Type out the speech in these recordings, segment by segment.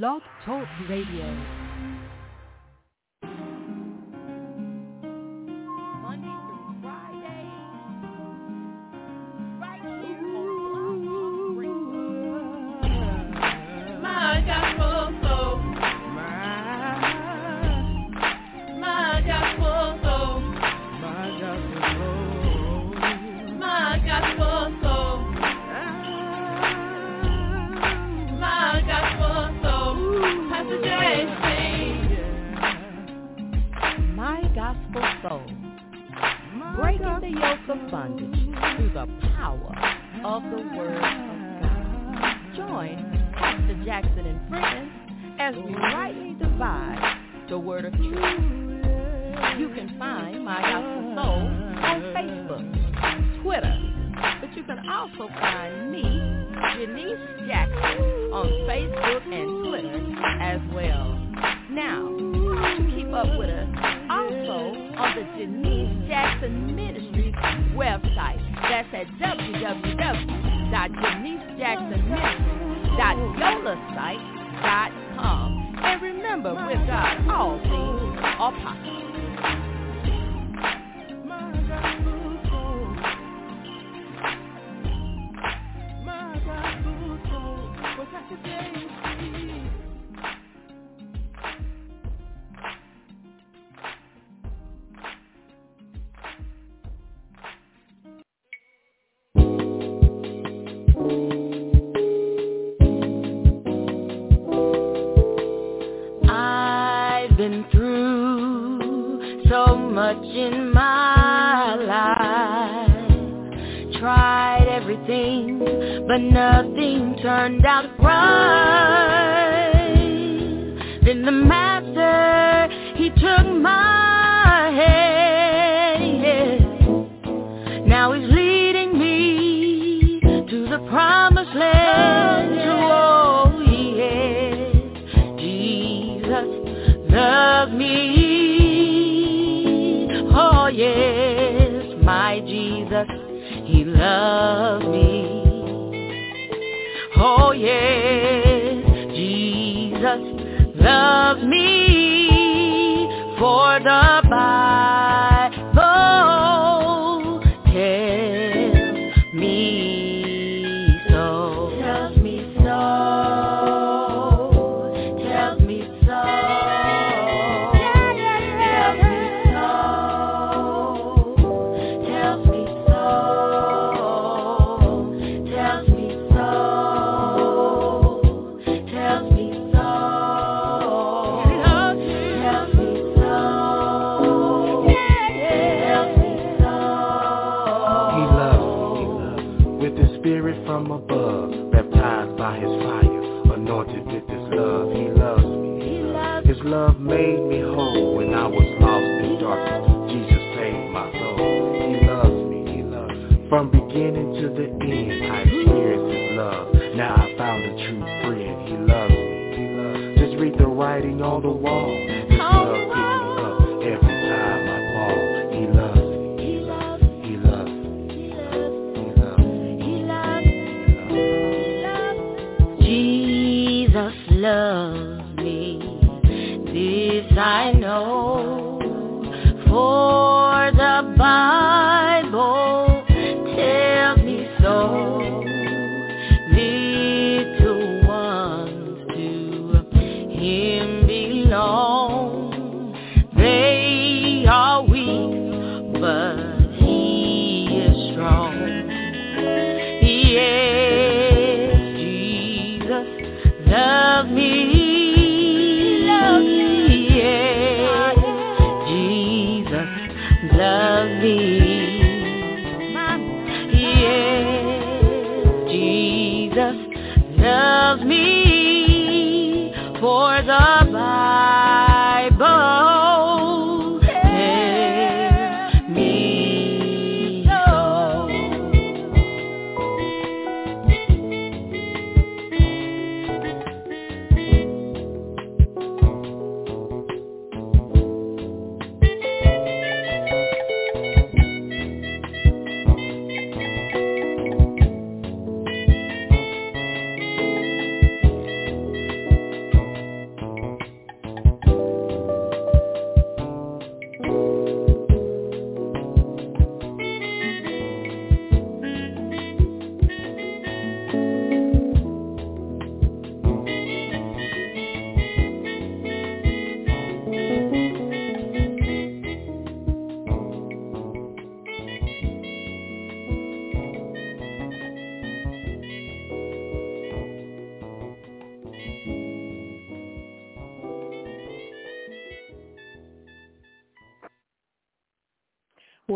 Blog Talk Radio. but nothing turned out right. Then the from above, baptized by his fire, anointed with his love. He loves me. His love made me whole when I was lost in darkness. Jesus saved my soul. He loves me. From beginning to the end, I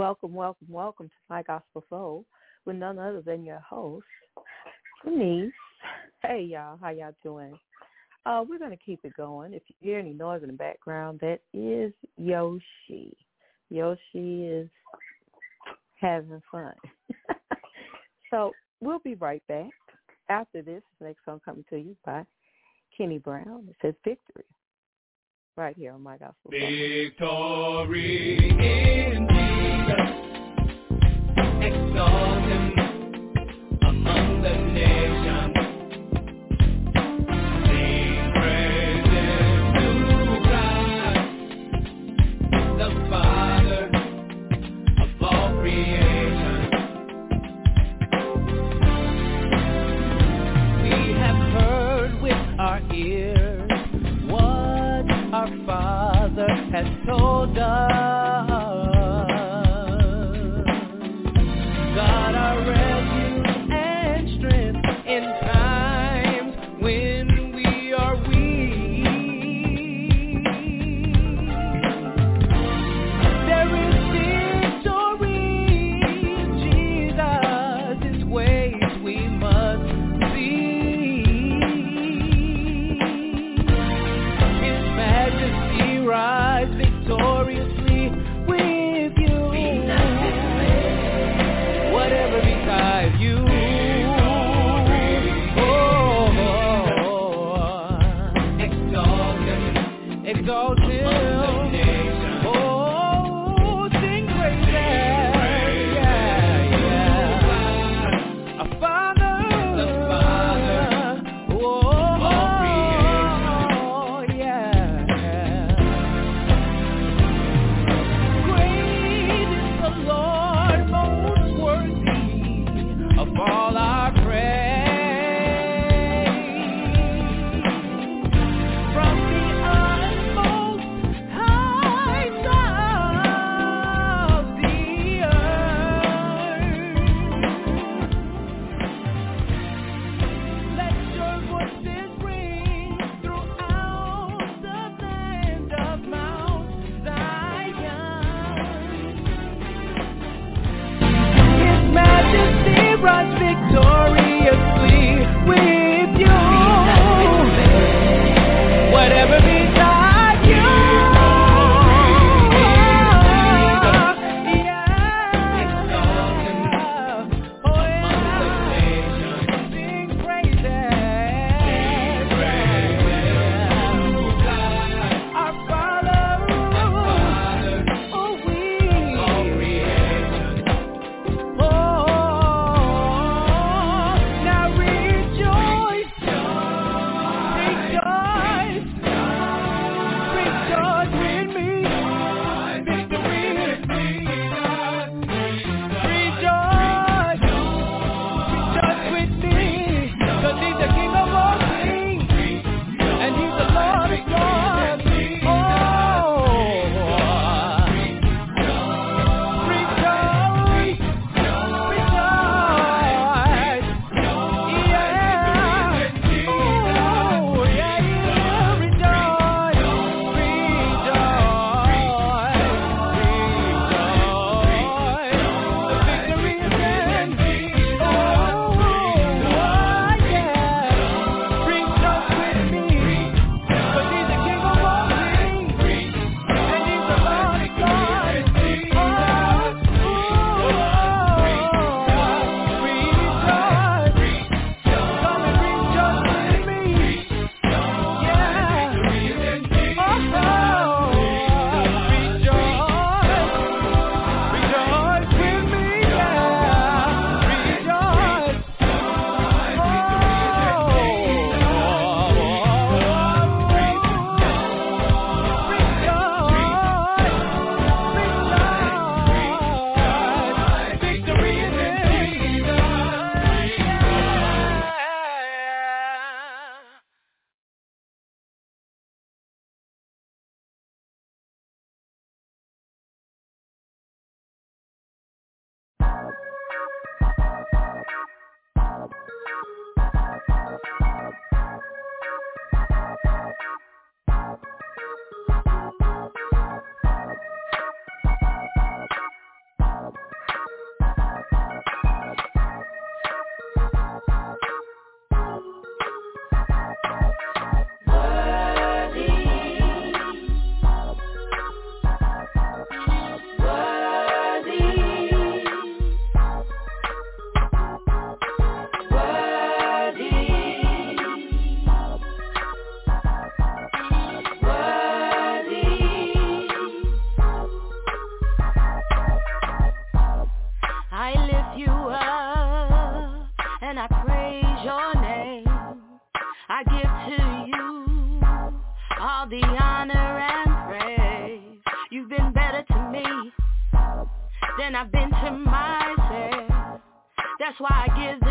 Welcome, welcome, welcome to My Gospel Soul with none other than your host, Jennice. Hey y'all, how y'all doing? Uh, we're gonna keep it going. If you hear any noise in the background, that is Yoshi. Yoshi is having fun. so we'll be right back. After this, next song coming to you by Kenny Brown. It says Victory. Right here on My Gospel. Victory in. Exalt why I give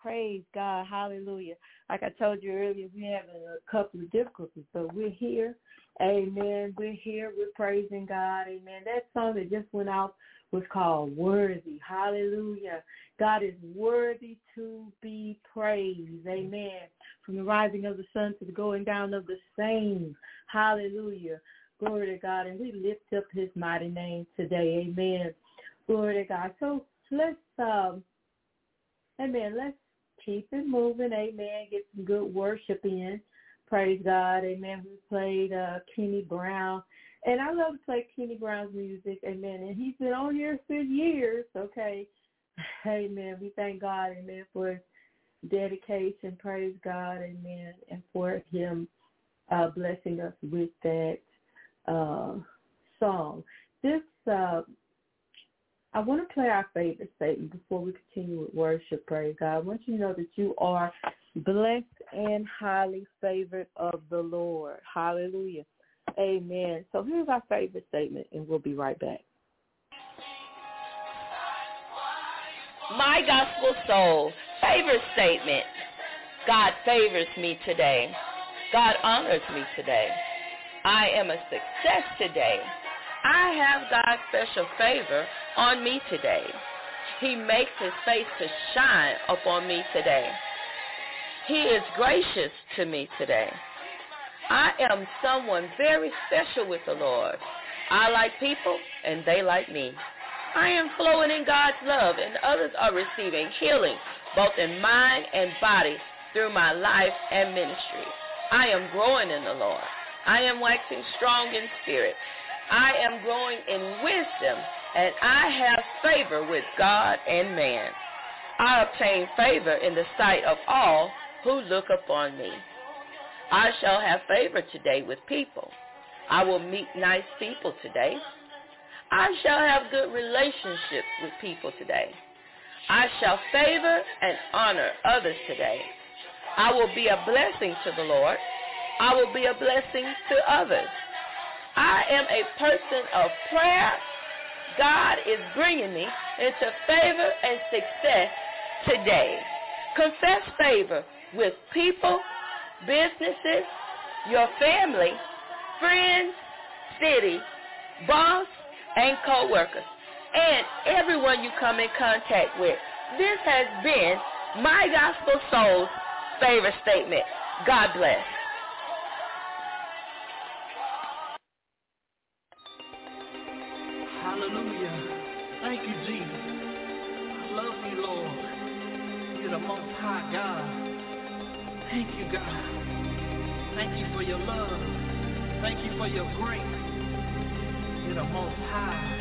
Praise God. Hallelujah. Like I told you earlier, we're having a couple of difficulties, but we're here. Amen. We're here. We're praising God. Amen. That song that just went out was called Worthy. Hallelujah. God is worthy to be praised. Amen. From the rising of the sun to the going down of the same. Hallelujah. Glory to God. And we lift up his mighty name today. Amen. Glory to God. So let's um Amen. Let's keep it moving. Amen. Get some good worship in. Praise God. Amen. We played uh, Kenny Brown. And I love to play Kenny Brown's music. Amen. And he's been on here for years. Okay. Amen. We thank God. Amen. For his dedication. Praise God. Amen. And for him uh, blessing us with that uh, song. This uh, I want to play our favorite statement before we continue with worship, praise God. I want you to know that you are blessed and highly favored of the Lord. Hallelujah. Amen. So here's our favorite statement, and we'll be right back. My gospel soul, favorite statement. God favors me today. God honors me today. I am a success today. I have God's special favor on me today. He makes his face to shine upon me today. He is gracious to me today. I am someone very special with the Lord. I like people, and they like me. I am flowing in God's love, and others are receiving healing, both in mind and body, through my life and ministry. I am growing in the Lord. I am waxing strong in spirit. I am growing in wisdom, and I have favor with God and man. I obtain favor in the sight of all who look upon me. I shall have favor today with people. I will meet nice people today. I shall have good relationships with people today. I shall favor and honor others today. I will be a blessing to the Lord. I will be a blessing to others. I am a person of prayer. God is bringing me into favor and success today. Confess favor with people, businesses, your family, friends, city, boss, and co-workers, and everyone you come in contact with. This has been My Gospel Soul's favor statement. God bless. Hallelujah. Thank you, Jesus. I love you, Lord. You're the most high God. Thank you, God. Thank you for your love. Thank you for your grace. You're the most high.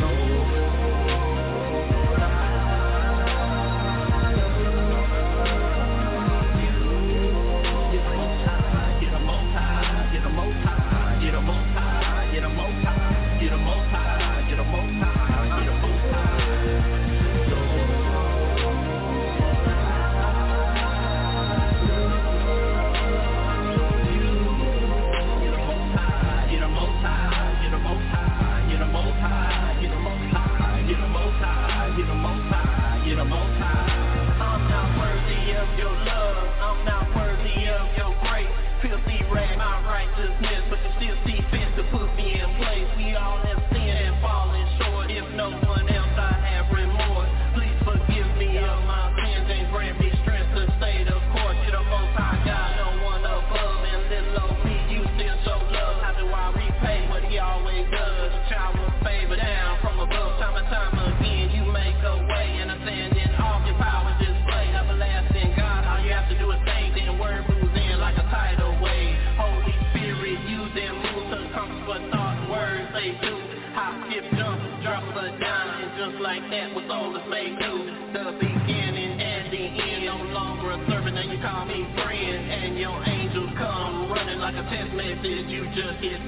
Lord. content message you just hit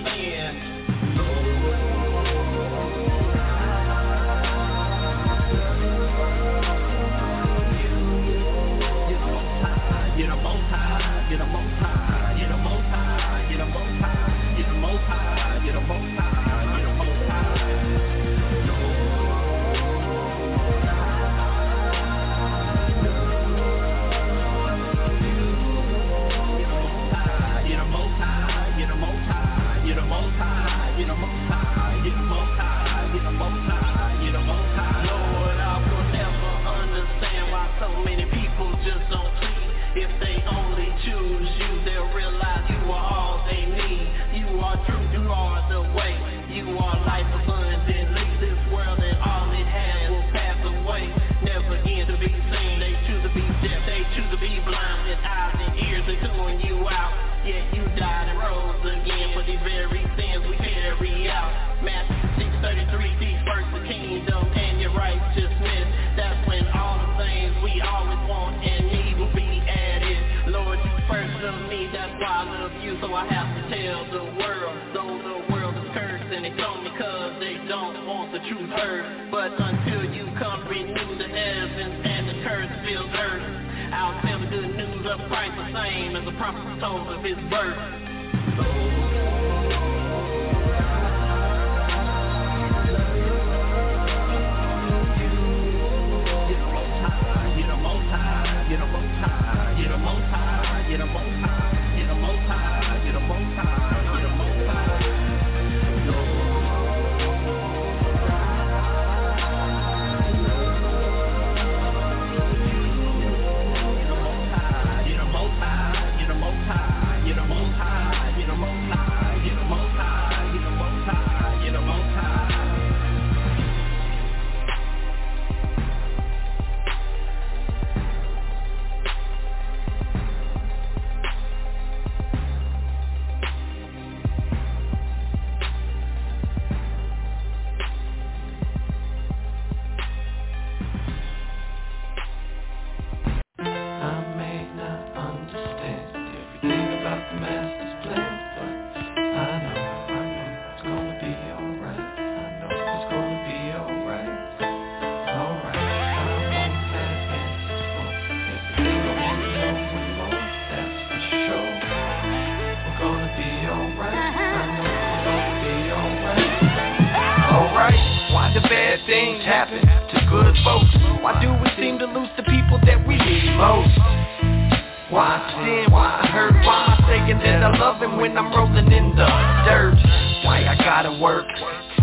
prophet told of his word. Things happen to good folks. Why do we seem to lose the people that we need most? Why sin, why I hurt, why am I saying that I love him when I'm rolling in the dirt? Why I gotta work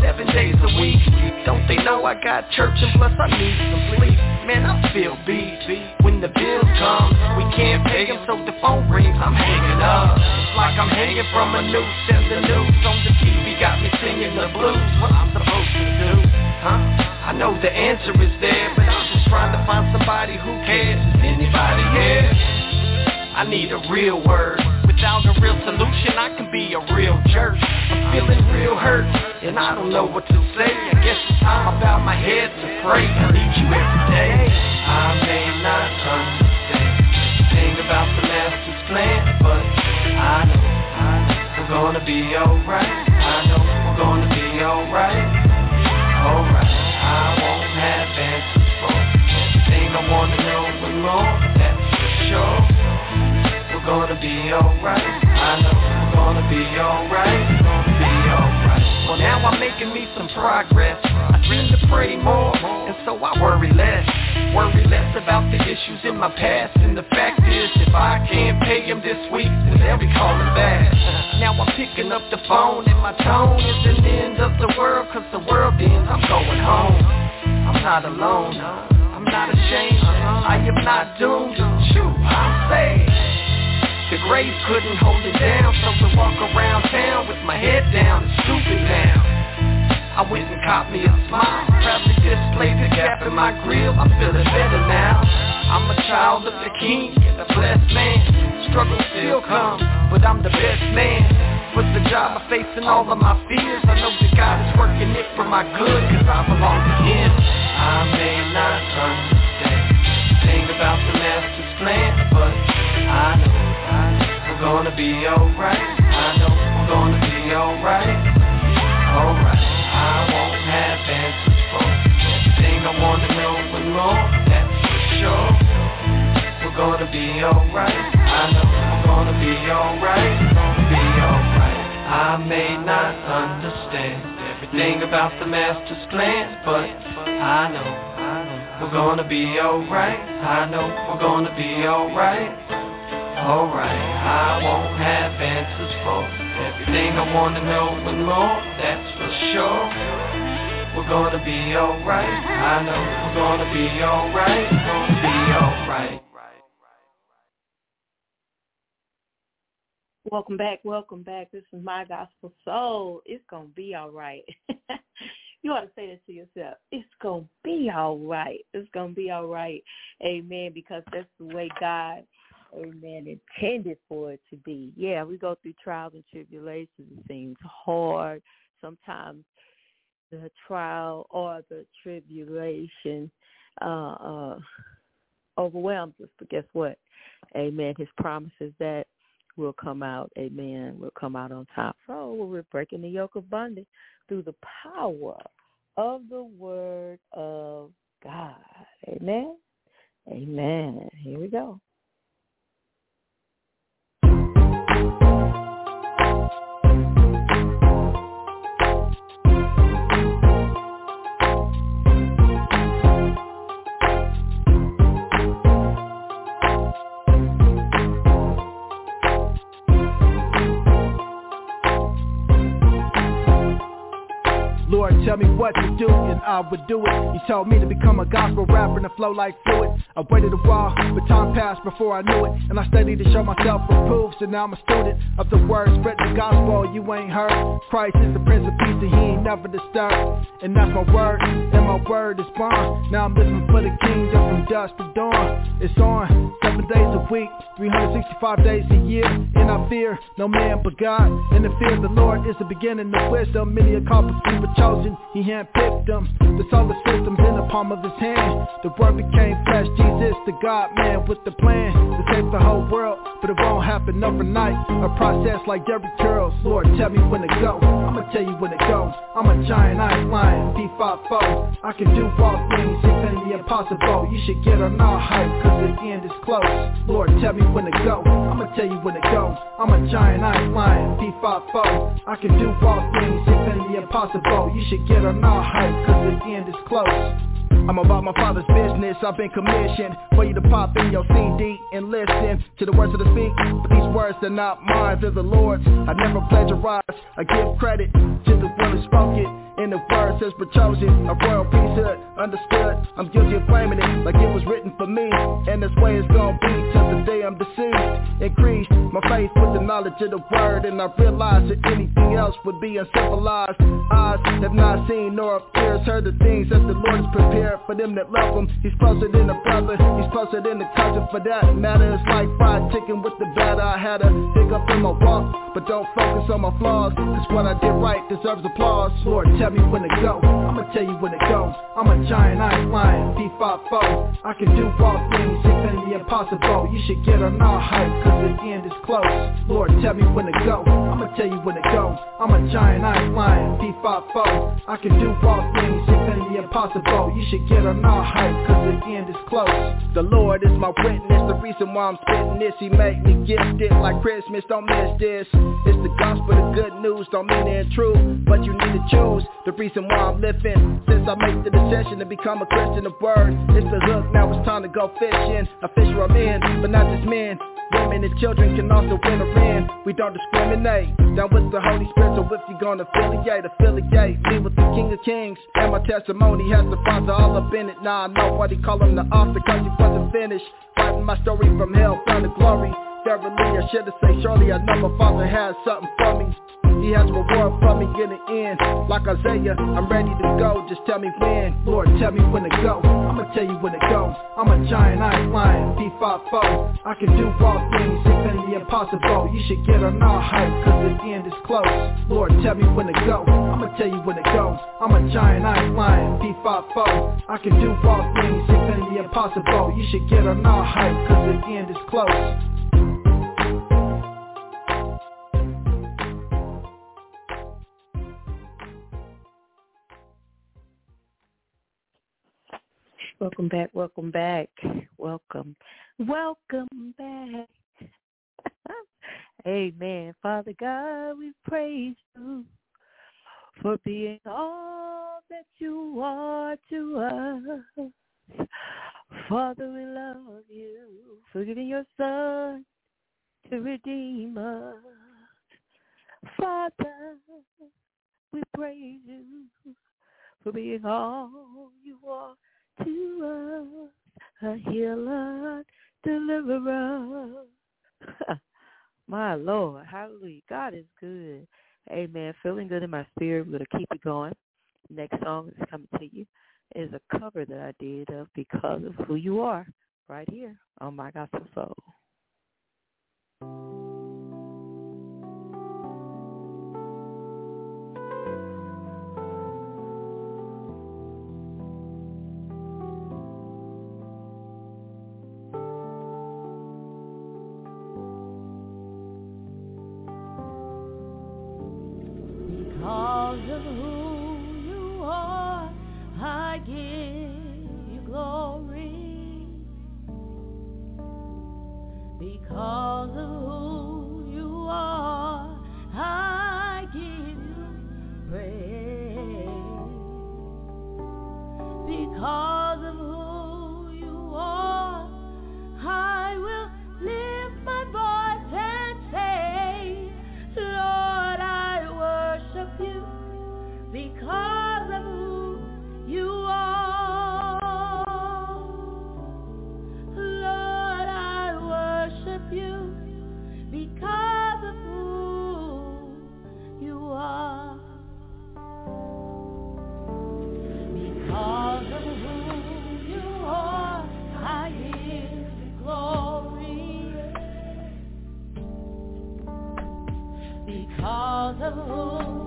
seven days a week? Don't they know I got church and plus I need some sleep? Man, I feel beat when the bills come. We can't pay them, so the phone rings. I'm hanging up. It's like I'm hanging from a noose, and the news on the TV got me singing the blues. What I'm supposed to do? Huh? I know the answer is there, but I'm just trying to find somebody who cares. Is anybody here? I need a real word. Without a real solution, I can be a real jerk. I'm feeling real hurt, and I don't know what to say. I guess it's time I bow my head to pray. I need you every day. I may not understand thing about the master's plan, but I know, I know we're gonna be alright. I know we're gonna be alright. Alright, wanna know and more. That's for sure. We're gonna be alright. I know we're gonna be alright. We're Gonna be alright. Well, now I'm making me some progress. I dream to pray more, and so I worry less. Worry less about the issues in my past. And the fact is, if I can't pay them this week, then they'll be calling back. Now I'm picking up the phone, and my tone isn't the end of the world, cause the world ends. I'm going home. I'm not alone. I'm not ashamed. Uh-huh. I am not doomed. Shoot, I'm saved. The grave couldn't hold it down, so to walk around town with my head down and stupid down. I went and caught me a smile, proudly displayed the gap in my grill. I'm feeling better now. I'm a child of the king and a blessed man. Struggle still comes, but I'm the best man. With the job I face and all of my fears, I know that God is working it for my good, cause I belong to Him. I may not understand about the Master's plan, but I know we're gonna be alright. I know we're gonna be alright. Alright, I won't have answers for I wanna know for sure. We're gonna be alright. I know we're gonna be alright. Be alright. I may not understand everything about the master's plan, but I know, I know we're gonna be alright. I know we're gonna be alright. Alright, I won't have answers for everything I wanna know and more, that's for sure. We're gonna be alright, I know we're gonna be alright, gonna be alright. Welcome back, welcome back. This is my gospel soul. It's gonna be all right. you ought to say that to yourself. It's gonna be all right. It's gonna be all right. Amen. Because that's the way God amen, intended for it to be. Yeah, we go through trials and tribulations. It seems hard. Sometimes the trial or the tribulation uh, uh, overwhelms us. But guess what? Amen. His promises that we'll come out, amen, we'll come out on top. So we're breaking the yoke of bondage through the power of the word of God. Amen. Amen. Here we go. Lord, tell me what to do and I would do it. You told me to become a gospel rapper and to flow like fluid. I waited a while, but time passed before I knew it. And I studied to show myself approved, so now I'm a student of the word. Spread the gospel you ain't heard. Christ is the Prince of Peace and he ain't never disturbed. And that's my word, and my word is bond. Now I'm living for the kingdom from dusk to dawn. It's on, seven days a week, 365 days a year. And I fear no man but God. And the fear of the Lord is the beginning of wisdom. Many are called, but few were chosen. He handpicked them. The solar system's in the palm of his hand. The word became flesh. Jesus, the God man with the plan to save the whole world, but it won't happen overnight. A process like every curls. Lord, tell me when to go. I'ma tell you when to go. I'm a giant, I ain't lying. P5 I can do all things, even the impossible. You should get on all hype, cause the end is close. Lord, tell me when to go. I'ma tell you when to go. I'm a giant, I ain't lying. P5 I can do all things, even the impossible. You should get on all hype, cause the end is close. I'm about my father's business, I've been commissioned For you to pop in your CD and listen To the words of the speak, but these words are not mine, they're the Lord's I never plagiarize, I give credit to the one who spoke it In the words says chosen, a royal priesthood, uh, understood I'm guilty of claiming it like it was written for me And this way it's gonna be till the day I'm deceased Increased my faith with the knowledge of the word And I realized that anything else would be uncivilized Eyes have not seen nor have ears heard the things that the Lord has prepared for them that love him. He's closer than a brother, he's closer than a cousin for that matter. It's like fried chicken with the batter. I had a hiccup in my walk, but don't focus on my flaws. Cause what I did right deserves applause. Lord, tell me when to go. I'ma tell you when to go. I'm a giant, I ain't lying. P5 I can do all things, even the impossible. You should get on all hype, cause the end is close. Lord, tell me when to go. I'ma tell you when to go. I'm a giant, I ain't lying. P5 I can do all things, even the impossible. You should get on all hype, cause the end is close. The Lord is my witness, the reason why I'm spitting this. He made me gifted like Christmas, don't miss this. It's the gospel, the good news, don't mean it true, but you need to choose. The reason why I'm living, since I made the decision to become a Christian of word. It's the hook, now it's time to go fishing. A fisher of men, but not just men. Women and children can also enter in. We don't discriminate. Down with the Holy Spirit, so if you're gonna affiliate, affiliate me with the King of Kings. And my testimony has the Father all up in it. Now nah, I know why they call him the author, cause he wasn't finished. Writing my story from hell, found the glory. Verily, I should have said, surely I know my Father has something for me. He has reward for me in the end. Like Isaiah, I'm ready to go, just tell me when. Lord, tell me when to go. I'ma tell you when to go. I'm a giant, I ain't lying. P5 I can do all things, even the impossible. You should get on all hype, cause the end is close. Lord, tell me when to go. I'ma tell you when to go. I'm a giant, I ain't lying. P5 I can do all things, even the impossible. You should get on all hype, cause the end is close. Welcome back, welcome back, welcome, welcome back. Amen. Father God, we praise you for being all that you are to us. Father, we love you for giving your son to redeem us. Father, we praise you for being all you are to us, a healer, deliverer. my Lord, hallelujah. God is good. Amen. Feeling good in my spirit. We're going to keep it going. Next song is coming to you is a cover that I did of Because of Who You Are right here on My Gospel Soul. all the.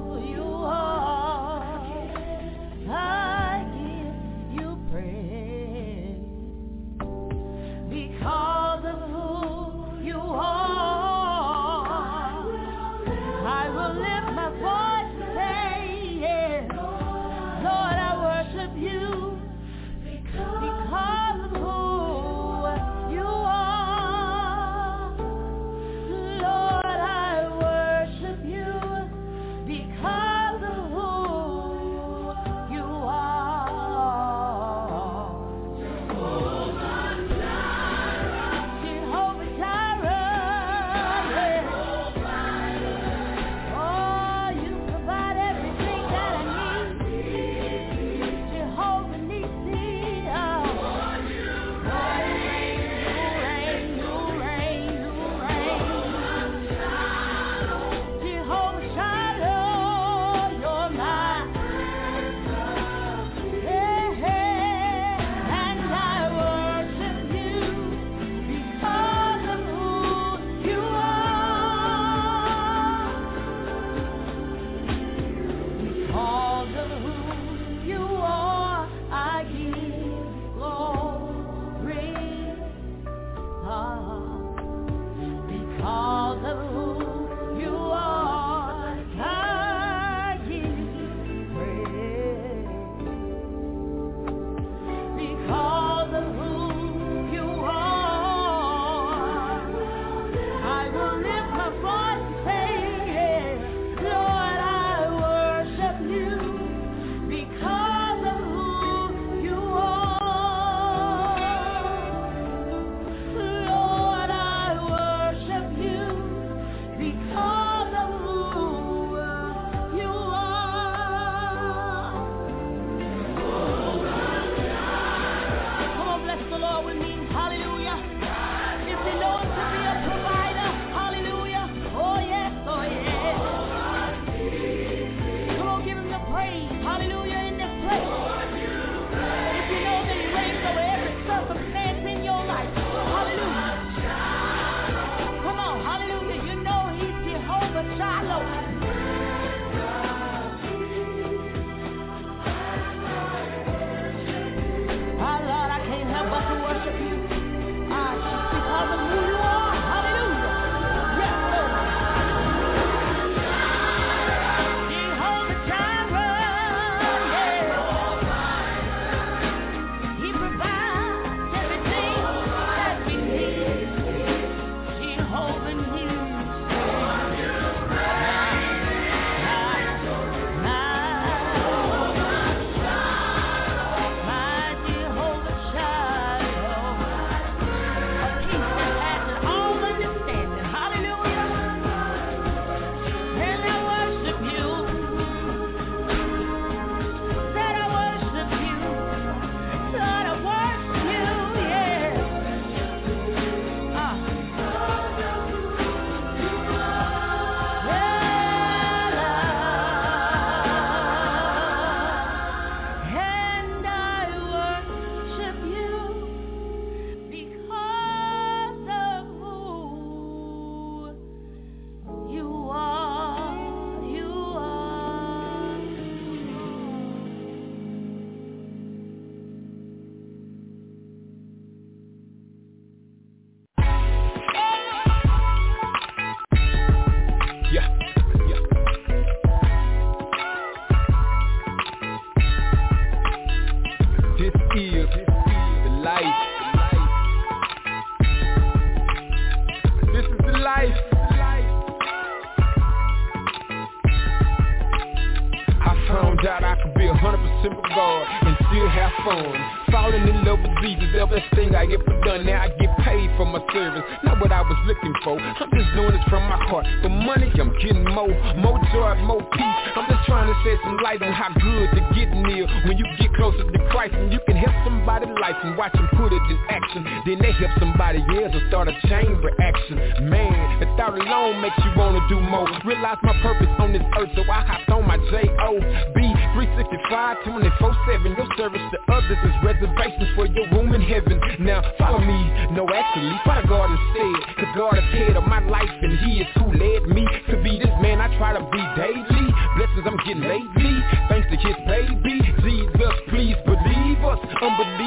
Then they help somebody else and start a chain reaction. Man, the thought alone makes you wanna do more. Realize my purpose on this earth, so I hopped on my J-O-B 365, 24-7. Your service to others is reservations for your room in heaven. Now follow me, no actually, follow God instead. Cause God is head of my life and he is who led me to be this man I try to be daily. Blessings I'm getting lately, thanks to his baby. Jesus, please believe us, unbelieve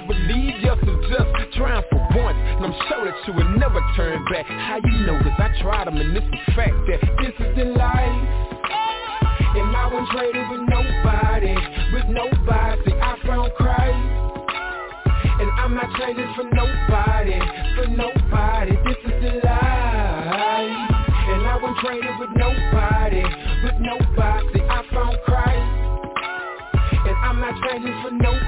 never leave us, it's just trying for once. And I'm sure that you would never turn back. How you know? Cause I tried them and it's a fact that this is the life. And I won't trade it with nobody, with nobody. I found Christ. And I'm not trading for nobody, for nobody. This is the life. And I won't trade it with nobody, with nobody. I found Christ. And I'm not trading for nobody,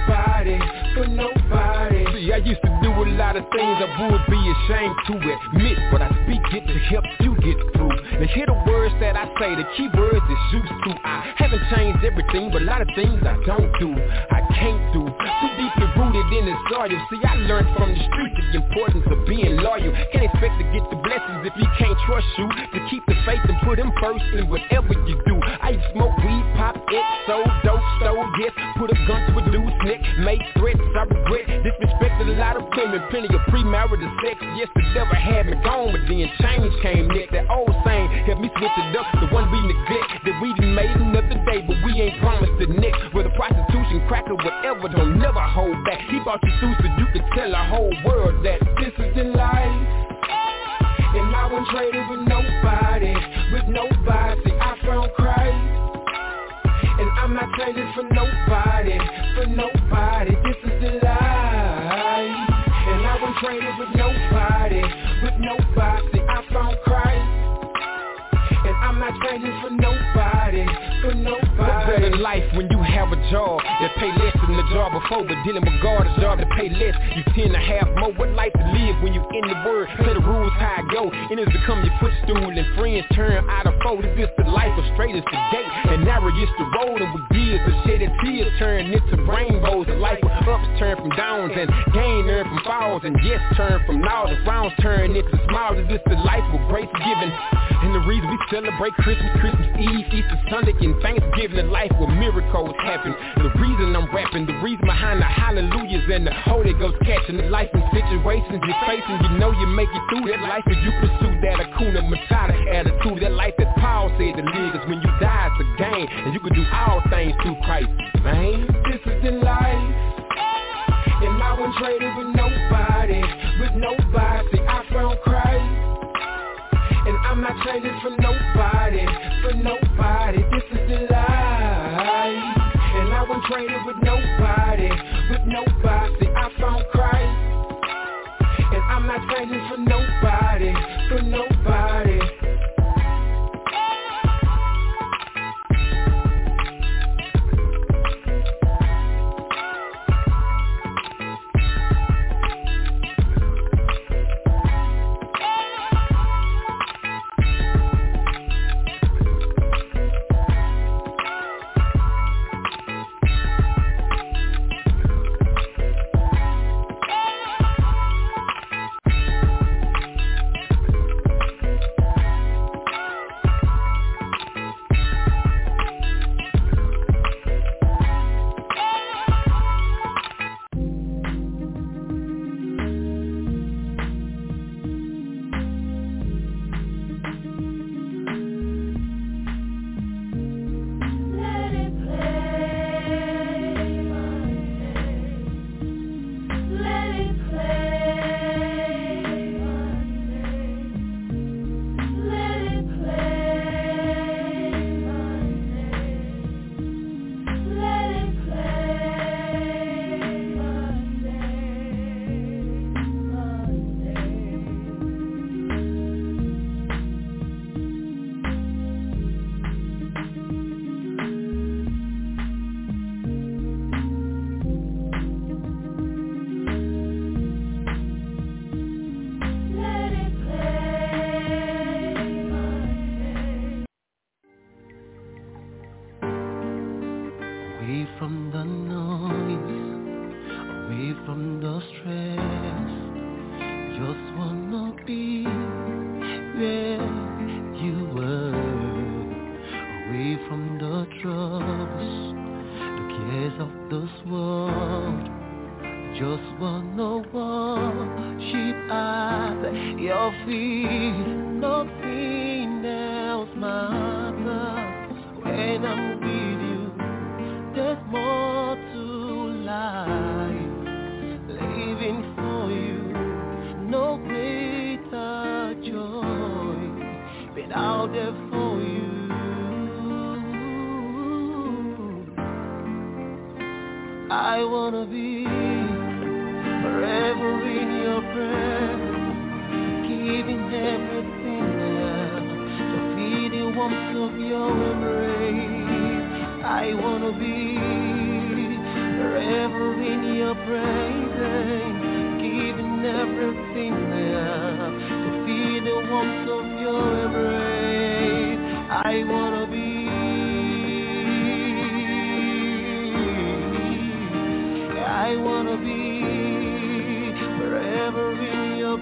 used to do a lot of things I would be ashamed to admit, but I speak it to help you get through. Now hear the words that I say, the key words is used to. I haven't changed everything, but a lot of things I don't do, I can't do. Too deeply rooted in the soil. See, I learned from the street the importance of being loyal. Can't expect to get the blessings if he can't trust you. To keep the faith and put him first in whatever you do. I used smoke weed, pop, XO, dope, stole, yes. Put a gun to a dude's neck, make threats, I regret. Disrespected a lot of women, plenty of premarital sex. Yes, the devil had me gone, but then change came next. That old helped me switch it up. The one we neglect, that we done made another day, but we ain't promised the next. Whether prostitution, crack, or whatever, don't never hold back. He brought you through so you could tell the whole world that this is the life. And I won't trade it with nobody, with nobody. I found Christ. And I'm not trading for nobody, that pay less than the job before, but dealing with God a job that pay less. You tend to have more. What life to live when you in the word? Play the rules how I go, and it's become your footstool. And friends turn out of fold. Is this the life of straight as the gate? And narrow is the road, and with years of shedded tears turn into rainbows. The life with ups turn from downs, and gain earn from falls, and yes turn from nows and frowns turn into smiles. Is this the life with grace given? And the reason we celebrate Christmas, Christmas Eve, Easter Sunday, and Thanksgiving, a life where miracles happen. And the reason I'm rapping, the reason behind the hallelujahs and the Holy Ghost catching the life and situations you're facing, you know you make it through that life, and you pursue that Akuna Matata attitude, that life that Paul said to live is when you die it's a gain, and you can do all things through Christ, man. This is the life, and I won't trade it with nobody, with nobody. I found Christ. Not for for nobody.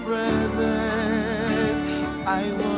presence. I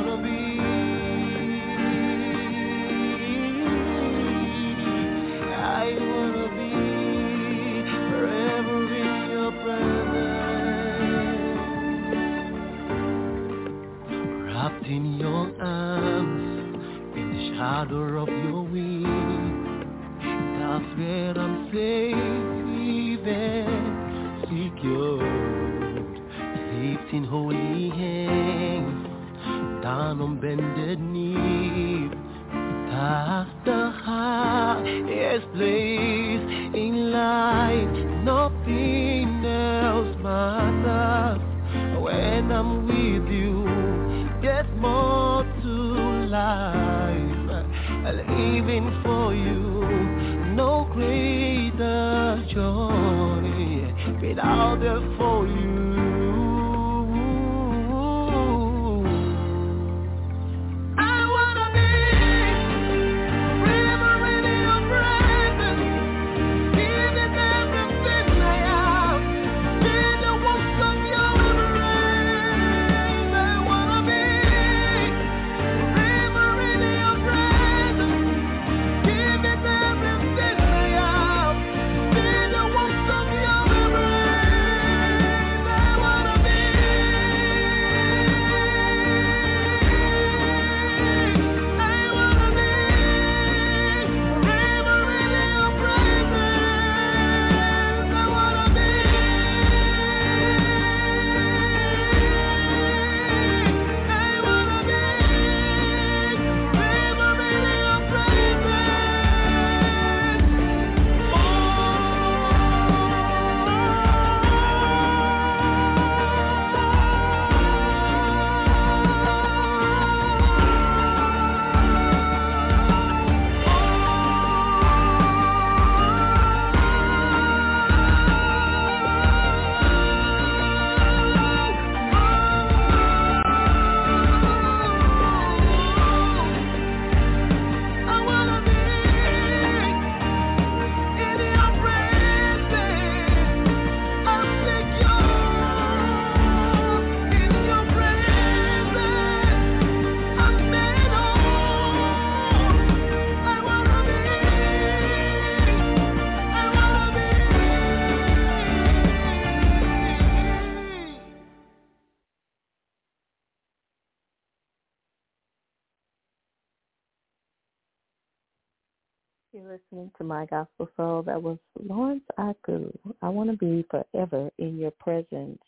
to my gospel soul that was Lawrence Aku. I want to be forever in your presence.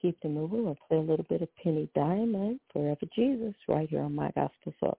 Keep the moving. We'll play a little bit of Penny Diamond, Forever Jesus, right here on my gospel soul.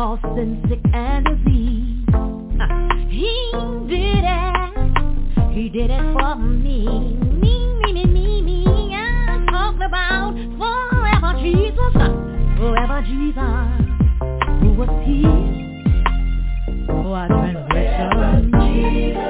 All sin, sick, and disease. Uh, he did it. He did it for me. Me, me, me, me, me. I'm talking about forever Jesus. Uh, forever Jesus. Who was pierced for our transgression.